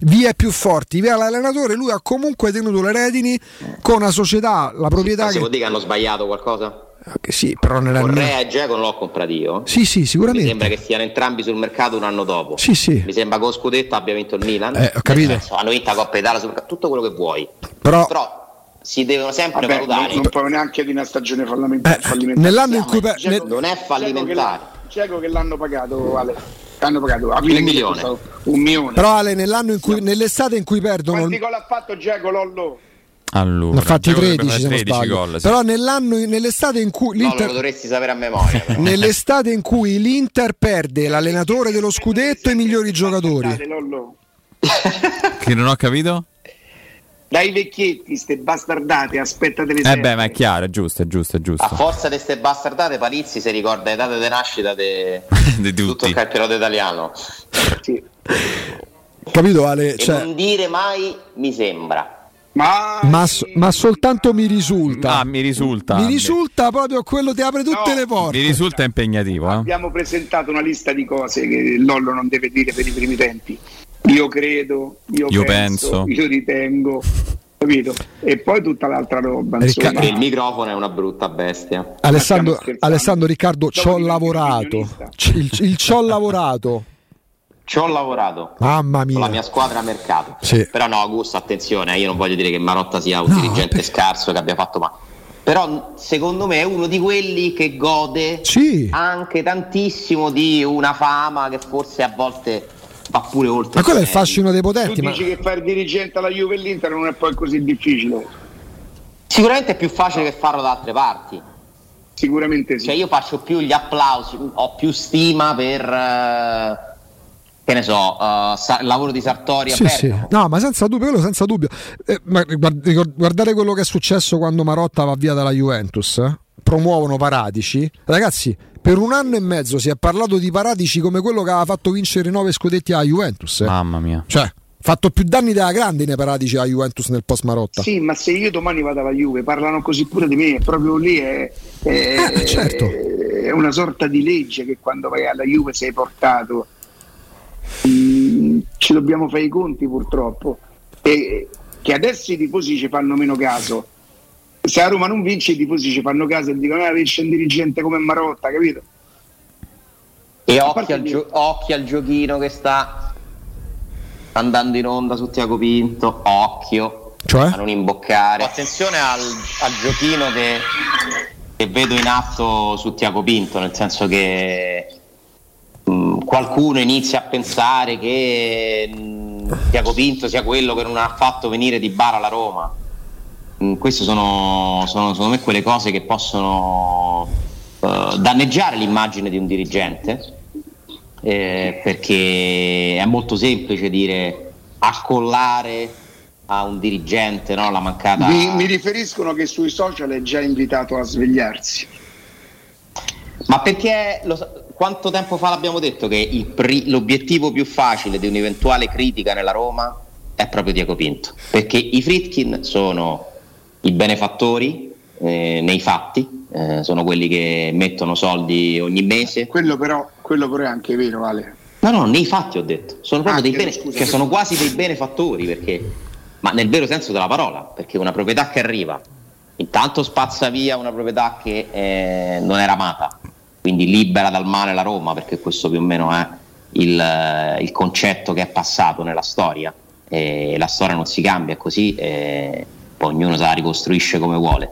Speaker 1: Via più forti, via l'allenatore, lui ha comunque tenuto le redini con una società, la proprietà.
Speaker 3: Si
Speaker 1: che...
Speaker 3: può dire che hanno sbagliato qualcosa?
Speaker 1: Okay, sì, però nella
Speaker 3: Correa e Geco non l'ho comprato io.
Speaker 1: Sì, sì, sicuramente.
Speaker 3: Mi sembra che siano entrambi sul mercato un anno dopo.
Speaker 1: Sì, sì.
Speaker 3: Mi sembra che con Scudetto abbia vinto il Milan.
Speaker 1: Eh, ho capito.
Speaker 3: Senso, hanno vinto la Coppa Italia, tutto quello che vuoi.
Speaker 1: Però,
Speaker 3: però si devono sempre Vabbè, valutare.
Speaker 2: Non, non puoi neanche di una stagione fallimentare.
Speaker 1: Eh, fallimentare. Nell'anno in cui
Speaker 3: Geco, non è fallimentare.
Speaker 2: Geco che l'hanno pagato Ale. hanno pagato a un milione. un milione.
Speaker 1: Però Ale, nell'anno in cui, nell'estate in cui perdono.
Speaker 2: Quanti gol ha fatto Giacomo Lollo?
Speaker 1: Allora, ne ha fatti 13, 13 gol, sì. però nell'anno, nell'estate in cui
Speaker 3: l'Inter... No, lo dovresti sapere a memoria.
Speaker 1: nell'estate in cui l'Inter perde l'allenatore dello scudetto e i migliori giocatori.
Speaker 4: che non ho capito?
Speaker 2: Dai vecchietti, ste bastardate, aspettate le
Speaker 4: Eh beh, ma è chiaro, è giusto, è giusto, è giusto.
Speaker 3: A forza di ste bastardate, Palizzi si ricorda le date di nascita di tutto il campionato italiano. Sì.
Speaker 1: Capito Ale?
Speaker 3: Cioè... non dire mai mi sembra.
Speaker 1: Ma... Ma, ma, soltanto mi risulta.
Speaker 4: Ah, mi risulta.
Speaker 1: Mi risulta proprio quello ti apre tutte no, le porte.
Speaker 4: Mi risulta impegnativo. Eh?
Speaker 2: Abbiamo presentato una lista di cose che Lollo non deve dire per i primi tempi. Io credo, io, io penso, penso, io ritengo. Capito? E poi tutta l'altra roba.
Speaker 3: Ricca- il microfono è una brutta bestia.
Speaker 1: Alessandro, Alessandro Riccardo, ci ho lavorato. Il, il ci ho lavorato.
Speaker 3: Ci ho lavorato
Speaker 1: Mamma mia.
Speaker 3: con la mia squadra a mercato. Sì. Però no, Augusto, attenzione, io non voglio dire che Marotta sia un no, dirigente per... scarso che abbia fatto male. Però secondo me è uno di quelli che gode
Speaker 1: sì.
Speaker 3: anche tantissimo di una fama che forse a volte va pure oltre.
Speaker 1: Ma quello è il fascino dei potenti. Tu
Speaker 2: ma... dici che fare il dirigente alla Juve e l'Inter non è poi così difficile?
Speaker 3: Sicuramente è più facile che farlo da altre parti.
Speaker 2: Sicuramente sì.
Speaker 3: Cioè io faccio più gli applausi, ho più stima per... Uh, che ne so, uh, sa- il lavoro di Sartori
Speaker 1: sì, sì. No, ma senza dubbio, quello senza dubbio. Eh, ma guardate quello che è successo quando Marotta va via dalla Juventus. Eh? Promuovono Paratici. Ragazzi, per un anno e mezzo si è parlato di Paratici come quello che aveva fatto vincere nove scudetti alla Juventus. Eh.
Speaker 4: Mamma mia.
Speaker 1: Cioè, fatto più danni della grandine Paratici alla Juventus nel post Marotta.
Speaker 2: Sì, ma se io domani vado alla Juve parlano così pure di me, proprio lì è, è,
Speaker 1: eh, certo.
Speaker 2: è una sorta di legge che quando vai alla Juve sei portato. Mm, ci dobbiamo fare i conti purtroppo. E che adesso i tifosi ci fanno meno caso se a Roma non vince i tifosi ci fanno caso e dicono ah vince un dirigente come Marotta capito?
Speaker 3: e occhi al, gio- occhi al, giochino che sta andando in onda su Tiago Pinto occhio
Speaker 1: cioè?
Speaker 3: a non imboccare attenzione al, al giochino che, che, vedo in atto su Tiago Pinto nel senso che mh, mm, qualcuno inizia a pensare che mh, mm, Tiago Pinto sia quello che non ha fatto venire di bar alla Roma queste sono, sono, secondo me quelle cose che possono uh, danneggiare l'immagine di un dirigente eh, perché è molto semplice dire accollare a un dirigente no, la mancata
Speaker 2: mi, mi riferiscono che sui social è già invitato a svegliarsi.
Speaker 3: Ma perché lo, quanto tempo fa l'abbiamo detto che pri, l'obiettivo più facile di un'eventuale critica nella Roma è proprio Diego Pinto? Perché i Fritkin sono i benefattori eh, nei fatti, eh, sono quelli che mettono soldi ogni mese.
Speaker 2: Quello però, quello però è anche vero, Vale.
Speaker 3: No, no, nei fatti ho detto, sono proprio ah, dei bene, scusa, che sono quasi dei benefattori, perché, ma nel vero senso della parola, perché una proprietà che arriva, intanto spazza via una proprietà che eh, non era amata, quindi libera dal male la Roma, perché questo più o meno è il, il concetto che è passato nella storia, e la storia non si cambia, così poi ognuno se la ricostruisce come vuole.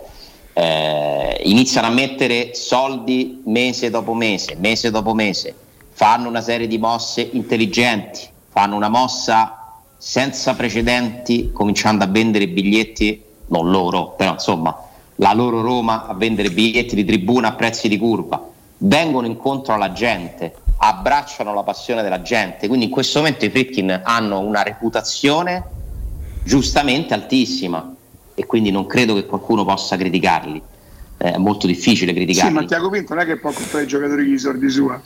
Speaker 3: Eh, iniziano a mettere soldi mese dopo mese, mese dopo mese, fanno una serie di mosse intelligenti, fanno una mossa senza precedenti, cominciando a vendere biglietti, non loro, però insomma la loro Roma a vendere biglietti di tribuna a prezzi di curva, vengono incontro alla gente, abbracciano la passione della gente, quindi in questo momento i Fritkin hanno una reputazione giustamente altissima e quindi non credo che qualcuno possa criticarli. Eh, è molto difficile criticarli.
Speaker 2: Sì, ma Tiago Pinto non è che può comprare i giocatori di soldi sua.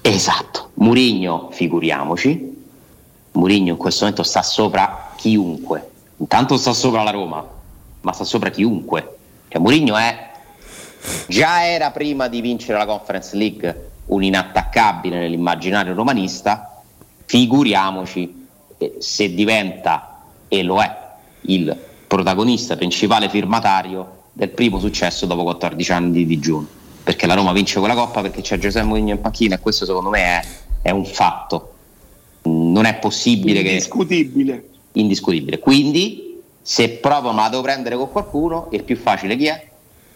Speaker 3: Esatto. Murigno, figuriamoci. Murigno in questo momento sta sopra chiunque. Intanto sta sopra la Roma, ma sta sopra chiunque. Cioè, Murigno è già era prima di vincere la Conference League un inattaccabile nell'immaginario romanista. Figuriamoci se diventa e lo è il protagonista principale firmatario del primo successo dopo 14 anni di digiuno. Perché la Roma vince quella coppa perché c'è Giuseppe Mourinho in panchina e questo secondo me è, è un fatto. Non è possibile
Speaker 2: Indiscutibile.
Speaker 3: che. Indiscutibile. Quindi, se proprio me la devo prendere con qualcuno, il più facile chi è?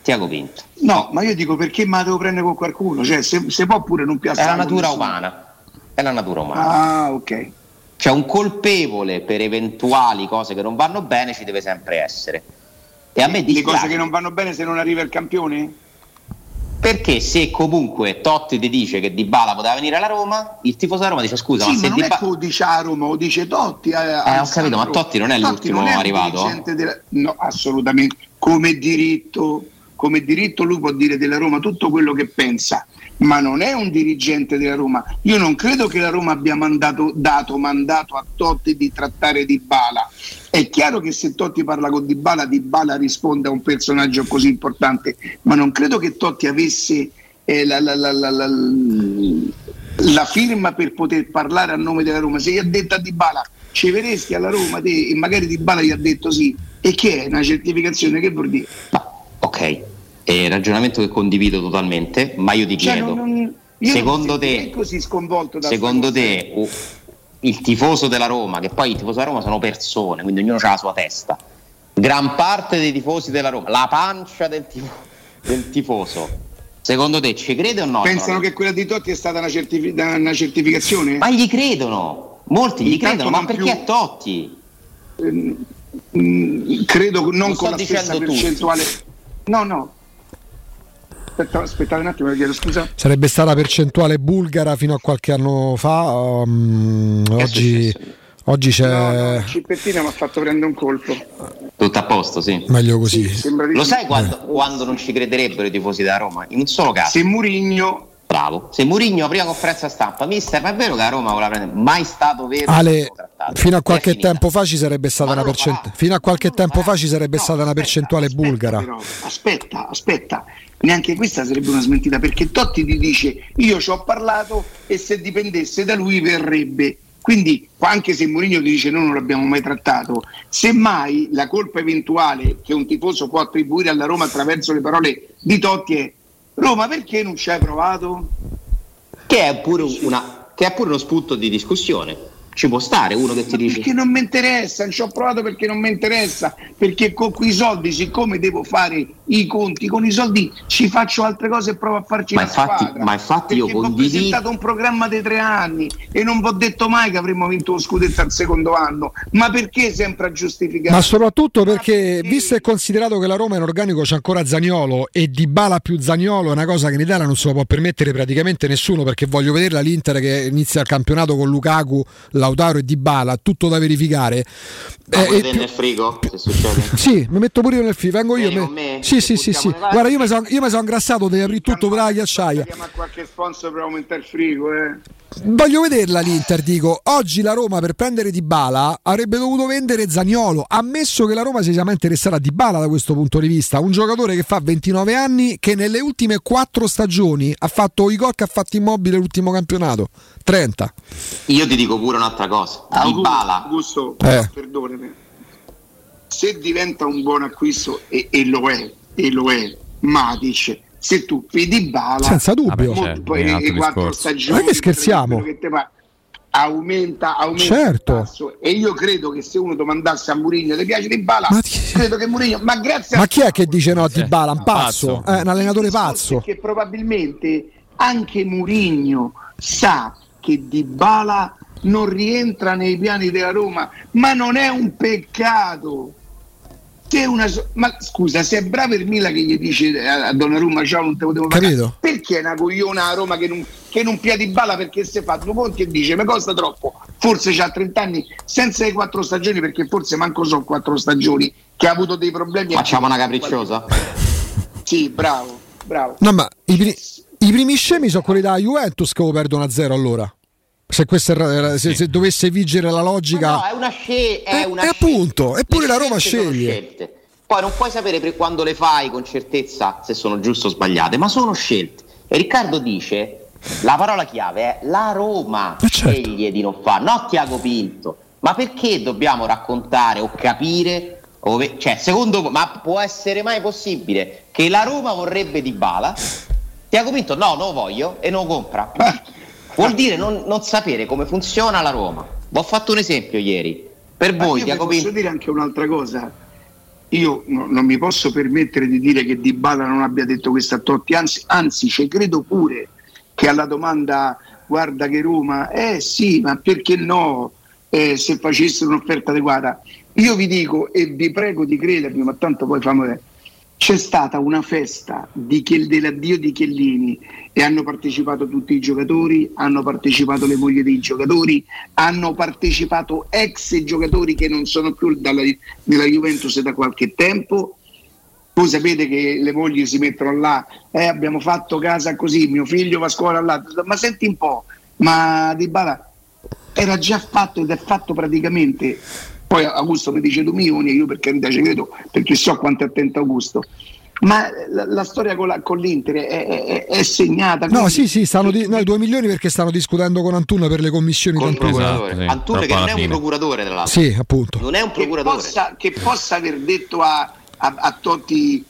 Speaker 3: Tiago Pinto.
Speaker 2: No, ma io dico perché me la devo prendere con qualcuno? Cioè, se, se può pure non piace.
Speaker 3: È la natura umana. è la natura umana.
Speaker 2: Ah, ok.
Speaker 3: C'è un colpevole per eventuali cose che non vanno bene, ci deve sempre essere. E a me dispiace.
Speaker 2: Le cose che non vanno bene se non arriva il campione?
Speaker 3: Perché se comunque Totti ti dice che Di Bala poteva venire alla Roma, il tifoso della Roma dice scusa,
Speaker 2: sì,
Speaker 3: ma se
Speaker 2: non
Speaker 3: Di
Speaker 2: è che lo dice a Roma, lo dice Totti. A,
Speaker 3: eh, ho capito, ma Totti non è Totti l'ultimo non è arrivato?
Speaker 2: Della... No, assolutamente. Come diritto, come diritto lui può dire della Roma tutto quello che pensa ma non è un dirigente della Roma. Io non credo che la Roma abbia mandato, dato mandato a Totti di trattare Di Bala. È chiaro che se Totti parla con Di Bala, Di Bala risponde a un personaggio così importante, ma non credo che Totti avesse eh, la, la, la, la, firma per poter parlare a nome della Roma. Se gli ha detto a Di Bala ci verresti alla Roma te, e magari Di Bala gli ha detto sì, e che è una certificazione? Che vuol dire?
Speaker 3: ok, un ragionamento che condivido totalmente, ma io ti cioè, chiedo, non, io secondo te,
Speaker 2: così sconvolto
Speaker 3: secondo te uh, il tifoso della Roma, che poi i tifosi della Roma sono persone, quindi ognuno ha la sua testa, gran parte dei tifosi della Roma, la pancia del, tifo, del tifoso, secondo te ci crede o no?
Speaker 2: Pensano che quella di Totti è stata una, certifi- una certificazione?
Speaker 3: Ma gli credono, molti gli Intanto credono, ma perché più... è Totti?
Speaker 2: Mm, credo non, non con la stessa percentuale. Tutti. No, no, Aspetta, aspettate un attimo, chiedo scusa.
Speaker 1: Sarebbe stata percentuale bulgara fino a qualche anno fa. Um, oggi, oggi, c'è. No,
Speaker 2: no, Cipettina mi ha fatto prendere un colpo.
Speaker 3: Tutto a posto, sì.
Speaker 1: Meglio così.
Speaker 3: Sì, Lo sai quando, eh. quando, non ci crederebbero i tifosi da Roma? In un solo caso.
Speaker 2: Se Murigno.
Speaker 3: Bravo. Se Murigno prima conferenza stampa, mister, ma è vero che a Roma voleva prendere? Mai stato vero.
Speaker 1: Ale, fino a qualche tempo fa ci sarebbe stata una percentuale. Fino a qualche tempo fa ci sarebbe stata aspetta, una percentuale aspetta, bulgara. Però,
Speaker 2: aspetta, aspetta neanche questa sarebbe una smentita perché Totti ti dice io ci ho parlato e se dipendesse da lui verrebbe. Quindi anche se Mourinho ti dice noi non l'abbiamo mai trattato. Semmai la colpa eventuale che un tifoso può attribuire alla Roma attraverso le parole di Totti è Roma perché non ci hai provato?
Speaker 3: che è pure, una, che è pure uno spunto di discussione. Ci può stare uno che ti dice
Speaker 2: perché non mi interessa, non ci ho provato perché non mi interessa, perché con quei soldi, siccome devo fare i conti, con i soldi ci faccio altre cose e provo a farci
Speaker 3: ma infatti, squadra. Ma infatti io condivido... ho
Speaker 2: presentato un programma dei tre anni e non vi ho detto mai che avremmo vinto lo scudetto al secondo anno, ma perché sempre a giustificare?
Speaker 1: Ma soprattutto perché, perché, visto e considerato che la Roma in organico c'è ancora Zaniolo e Di Bala più Zaniolo è una cosa che in Italia non se lo può permettere praticamente nessuno, perché voglio vederla l'Inter che inizia il campionato con Lukaku, la Lautaro e Di Bala, tutto da verificare.
Speaker 3: Ma eh, più... nel frigo se succede?
Speaker 1: Sì, mi metto pure io nel frigo, vengo io. Me... Me? Sì, sì, sì, sì. Guarda, io mi sono son ingrassato, devi aprire tutto per la ghiacciaia.
Speaker 2: Ma qualche sponsor per aumentare il frigo, eh.
Speaker 1: Voglio vederla l'Inter, dico. Oggi la Roma per prendere Di Bala avrebbe dovuto vendere Zagnolo, ammesso che la Roma si sia mai interessata a Di Bala da questo punto di vista. Un giocatore che fa 29 anni, che nelle ultime 4 stagioni ha fatto i gol che ha fatto immobile l'ultimo campionato. 30.
Speaker 3: Io ti dico pure un'altra cosa. Di Bala.
Speaker 2: Augusto, eh. perdonami. Se diventa un buon acquisto, e, e lo è, e lo è, Matic se tu vedi Bala
Speaker 1: senza dubbio. Vabbè,
Speaker 2: certo, poi le quattro stagioni
Speaker 1: ma che scherziamo.
Speaker 2: che aumenta, aumenta
Speaker 1: certo.
Speaker 2: e io credo che se uno domandasse a Mourinho ti piace di Bala? Ma ti... credo che Mourinho ma grazie
Speaker 1: ma chi è che dice no di Bala? un pazzo, pazzo. Eh, un allenatore pazzo.
Speaker 2: perché probabilmente anche Mourinho sa che Di Bala non rientra nei piani della Roma ma non è un peccato una, ma scusa, se è bravo il Mila che gli dice a Donnarumma ciao non te potevo
Speaker 1: pagare,
Speaker 2: perché è una cogliona a Roma che non, che non piedi balla perché se fa due punti e dice mi costa troppo, forse c'ha 30 anni senza le quattro stagioni perché forse manco so quattro stagioni che ha avuto dei problemi.
Speaker 3: Facciamo una capricciosa?
Speaker 2: Sì, bravo, bravo.
Speaker 1: No, ma i, pri- i primi scemi sono quelli da Juventus che lo perdono a zero allora. Se, era, se, se, dovesse vigere la logica,
Speaker 3: no, è una scelta. È,
Speaker 1: è appunto, eppure la Roma sceglie.
Speaker 3: Poi non puoi sapere per quando le fai con certezza se sono giuste o sbagliate, ma sono scelte. E Riccardo dice: la parola chiave è la Roma eh, certo. sceglie di non fare, no Tiago Pinto. Ma perché dobbiamo raccontare o capire? O ve- cioè, secondo voi, ma può essere mai possibile che la Roma vorrebbe di Bala? Tiago Pinto, no, non lo voglio e non lo compra. Vuol dire non, non sapere come funziona la Roma. Vi ho fatto un esempio ieri. Per Ma voi,
Speaker 2: Diaco Posso dire anche un'altra cosa. Io no, non mi posso permettere di dire che Di Bala non abbia detto questo a Totti, anzi, anzi ci credo pure che alla domanda guarda che Roma, eh sì, ma perché no? Eh, se facessero un'offerta adeguata. Io vi dico e vi prego di credermi, ma tanto poi famo c'è stata una festa di, dell'addio di Chiellini e hanno partecipato tutti i giocatori, hanno partecipato le mogli dei giocatori, hanno partecipato ex giocatori che non sono più dalla, nella Juventus da qualche tempo. Voi sapete che le mogli si mettono là, eh, abbiamo fatto casa così, mio figlio va a scuola là, ma senti un po', ma Di Bala era già fatto ed è fatto praticamente poi Augusto mi dice 2 milioni, io per carità ci credo perché so quanto è attento Augusto. Ma la, la storia con, la, con l'Inter è, è, è, segnata.
Speaker 1: No, sì, sì, stanno di, no, 2 milioni perché stanno discutendo con Antun per le commissioni
Speaker 3: con procuratore. Sì, Antun che non è un procuratore, tra l'altro.
Speaker 1: Sì, appunto.
Speaker 3: Non è un procuratore.
Speaker 2: Che possa, che possa aver detto a, a, a Totti,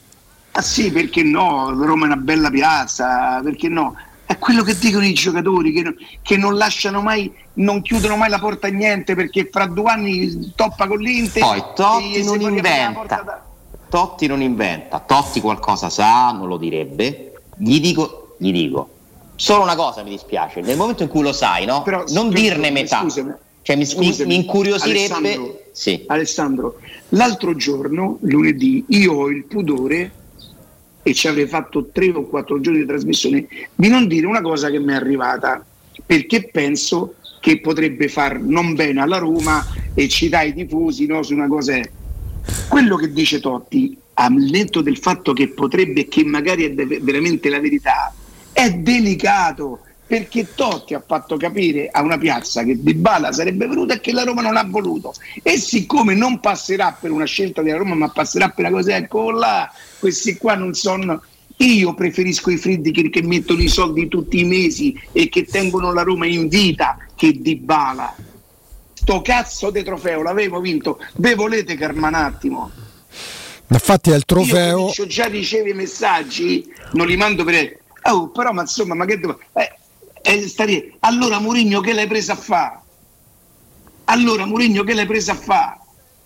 Speaker 2: ah sì, perché no, Roma è una bella piazza, perché no? È quello che dicono i giocatori che, che, non lasciano mai, non chiudono mai la porta a niente perché fra due anni toppa con l'Inter.
Speaker 3: Poi Totti non inventa. Da... Totti non inventa, Totti qualcosa sa, non lo direbbe. Gli dico, gli dico. Solo una cosa mi dispiace, nel momento in cui lo sai, no? Però, non dirne metà. Scusami, cioè, mi, scusami, mi incuriosirebbe.
Speaker 2: Alessandro, sì. Alessandro, l'altro giorno, lunedì, io ho il pudore e ci avrei fatto tre o quattro giorni di trasmissione, di non dire una cosa che mi è arrivata, perché penso che potrebbe far non bene alla Roma e citare i tifosi no, su una cosa. È. Quello che dice Totti, al netto del fatto che potrebbe che magari è veramente la verità, è delicato perché Totti ha fatto capire a una piazza che Di Bala sarebbe venuta e che la Roma non ha voluto. E siccome non passerà per una scelta della Roma ma passerà per una cosa ecco là questi qua non sono io preferisco i Friedkin che mettono i soldi tutti i mesi e che tengono la Roma in vita che Di Bala. Sto cazzo di trofeo l'avevo vinto. Ve volete calma un attimo?
Speaker 1: Infatti è il trofeo
Speaker 2: io già ricevi i messaggi non li mando per oh, però ma insomma ma che devo eh. Allora Murigno che l'hai presa a fare? Allora Murigno che l'hai presa a fare?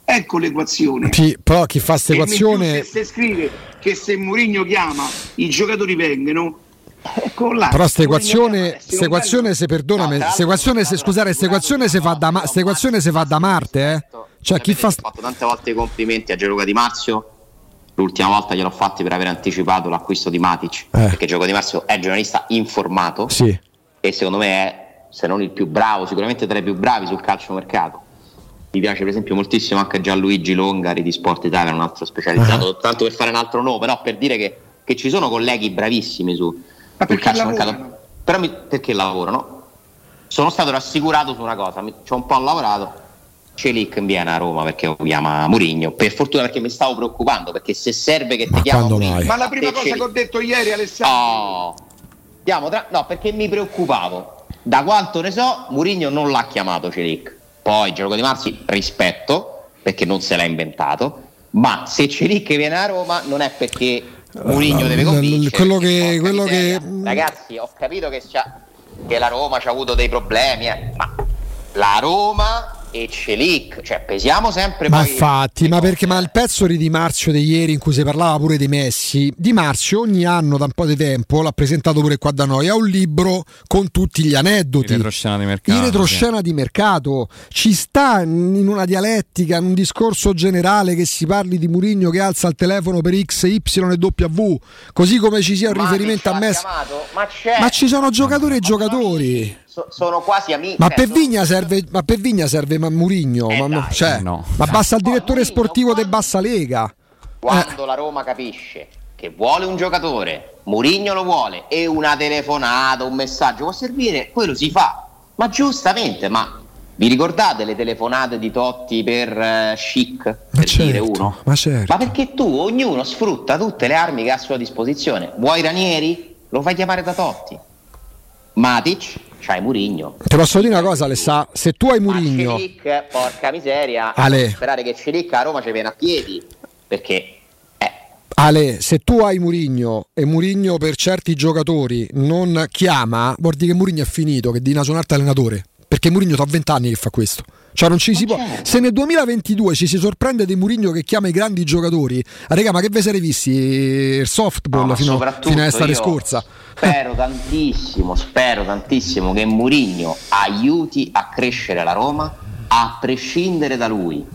Speaker 2: Ecco l'equazione.
Speaker 1: Sì, però chi fa questa equazione...
Speaker 2: Se scrive che se Murigno chiama i giocatori vengono, Ecco là,
Speaker 1: Però questa equazione, equazione se perdonami, no, equazione se scusate, questa equazione si fa da, equazione si fa da Marte, eh? Cioè chi fa
Speaker 3: ho fatto tante volte i complimenti a Gianluca Di Marzio. L'ultima volta gliel'ho fatti per aver anticipato l'acquisto di Matic, eh. perché Gioco Di Marzio è giornalista informato.
Speaker 1: Sì
Speaker 3: e secondo me è, se non il più bravo, sicuramente tra i più bravi sul calcio mercato. Mi piace per esempio moltissimo anche Gianluigi Longari di Sport Italia, un altro specializzato, uh-huh. tanto per fare un altro nome, no, per dire che, che ci sono colleghi bravissimi su, sul calcio lavorano? mercato. Però mi, perché lavorano? Sono stato rassicurato su una cosa, ci ho un po' lavorato. Celic viene a Roma perché lo chiama Murigno. Per fortuna perché mi stavo preoccupando, perché se serve che ti Ma chiama Murigno.
Speaker 2: Ma la prima cosa Celic... che ho detto ieri Alessandro.
Speaker 3: Oh tra... No, perché mi preoccupavo. Da quanto ne so, Murigno non l'ha chiamato Celic. Poi Gioco di Marzi, rispetto, perché non se l'ha inventato. Ma se Celic viene a Roma non è perché Murigno deve convincere.
Speaker 1: Quello che, quello che...
Speaker 3: Ragazzi, ho capito che, che la Roma ha avuto dei problemi, eh, ma la Roma e Celic, cioè pesiamo sempre
Speaker 1: ma infatti, ma perché ma il pezzo di Di Marzio di ieri in cui si parlava pure dei Messi Di Marzio ogni anno da un po' di tempo l'ha presentato pure qua da noi. Ha un libro con tutti gli aneddoti.
Speaker 4: In retroscena di mercato,
Speaker 1: in retroscena sì. di mercato. Ci sta in una dialettica in un discorso generale che si parli di Murigno che alza il telefono per X, Y e W così come ci sia un ma riferimento a Messi.
Speaker 3: ma,
Speaker 1: ma, ci sono giocatori e giocatori
Speaker 3: so, sono quasi amici.
Speaker 1: Ma, per Vigna serve, ma per Vigna serve ma Murigno. Eh ma, cioè, no. ma basta il direttore sportivo di Bassa Lega.
Speaker 3: Quando eh. la Roma capisce che vuole un giocatore, Murigno lo vuole, e una telefonata, un messaggio può servire, quello si fa. Ma giustamente, ma vi ricordate le telefonate di Totti per uh, Chic? Per ma certo, dire uno?
Speaker 1: Ma, certo.
Speaker 3: ma perché tu, ognuno sfrutta tutte le armi che ha a sua disposizione. Vuoi Ranieri? Lo fai chiamare da Totti. Matic, c'hai Murigno.
Speaker 1: Ti posso dire una cosa, Alessà? Se tu hai Murigno.
Speaker 3: Celic, porca miseria,
Speaker 1: Ale.
Speaker 3: sperare che Celic a Roma ci viene a piedi perché.
Speaker 1: Eh. Ale, se tu hai Murigno e Murigno per certi giocatori non chiama, vuol dire che Murigno è finito, che di un altro allenatore. Per perché Mourinho ha 20 anni che fa questo. Cioè non ci si può. Certo. Se nel 2022 ci si sorprende di Mourinho che chiama i grandi giocatori, ah, raga, ma che ve siete visti il softball no, fino, fino all'estate scorsa?
Speaker 3: Spero tantissimo, spero tantissimo che Mourinho aiuti a crescere la Roma a prescindere da lui.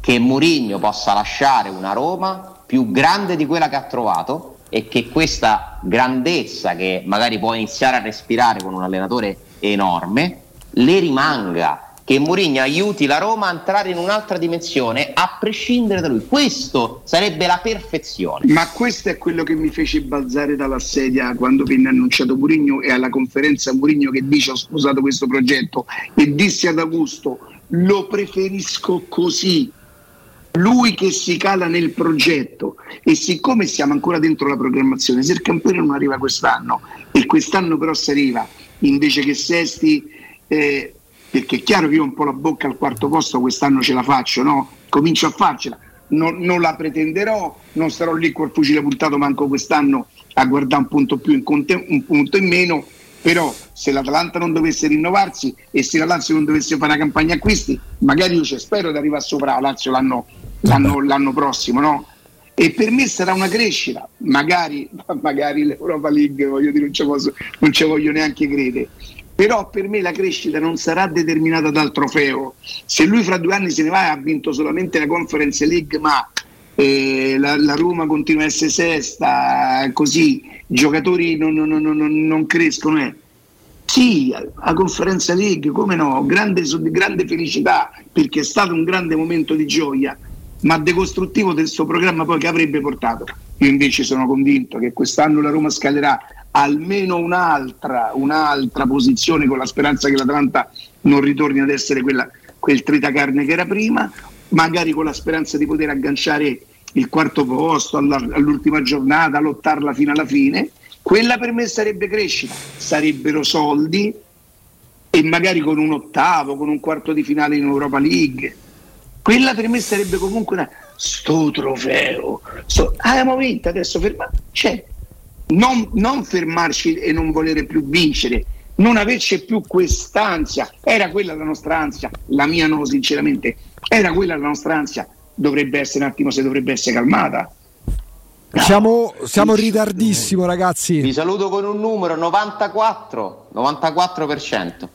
Speaker 3: Che Mourinho possa lasciare una Roma più grande di quella che ha trovato e che questa grandezza che magari può iniziare a respirare con un allenatore enorme le rimanga che Mourinho aiuti la Roma a entrare in un'altra dimensione a prescindere da lui. Questo sarebbe la perfezione.
Speaker 2: Ma questo è quello che mi fece balzare dalla sedia quando venne annunciato Mourinho e alla conferenza Mourinho che dice ho sposato questo progetto e disse ad Augusto lo preferisco così. Lui che si cala nel progetto e siccome siamo ancora dentro la programmazione, se il campione non arriva quest'anno e quest'anno però si arriva invece che Sesti eh, perché è chiaro che io un po' la bocca al quarto posto quest'anno ce la faccio, no? Comincio a farcela, non, non la pretenderò, non starò lì col fucile puntato manco quest'anno a guardare un punto più in conte, un punto in meno, però se l'Atalanta non dovesse rinnovarsi e se la Lazio non dovesse fare una campagna acquisti, magari io ci spero di arrivare sopra la Lazio l'anno, l'anno, l'anno prossimo, no? E per me sarà una crescita, magari, magari l'Europa League, voglio dire, non ci, posso, non ci voglio neanche credere però per me la crescita non sarà determinata dal trofeo. Se lui fra due anni se ne va e ha vinto solamente la Conference League, ma eh, la, la, Roma continua a essere sesta, così i giocatori non, non, non, non crescono. Eh. Sì, la Conference League, come no, grande, grande felicità perché è stato un grande momento di gioia, ma decostruttivo del suo programma poi che avrebbe portato. Io invece sono convinto che quest'anno la Roma scalerà almeno un'altra, un'altra posizione con la speranza che l'Atalanta non ritorni ad essere quella, quel tritacarne che era prima, magari con la speranza di poter agganciare il quarto posto all'ultima giornata, lottarla fino alla fine. Quella per me sarebbe crescita, sarebbero soldi e magari con un ottavo, con un quarto di finale in Europa League. Quella per me sarebbe comunque una sto trofeo. Sto, ah, abbiamo vinto adesso ferma. C'è non, non fermarci e non volere più vincere, non averci più quest'ansia. Era quella la nostra ansia, la mia no, sinceramente, era quella la nostra ansia. Dovrebbe essere un attimo se dovrebbe essere calmata.
Speaker 1: No. Siamo, siamo ritardissimo, ragazzi.
Speaker 3: Vi saluto con un numero 94, 94%.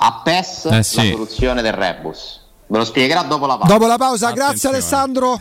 Speaker 3: A PES eh sì. la soluzione del rebus. Ve lo spiegherà dopo la pausa.
Speaker 1: Dopo la pausa, Attenzione. grazie Alessandro.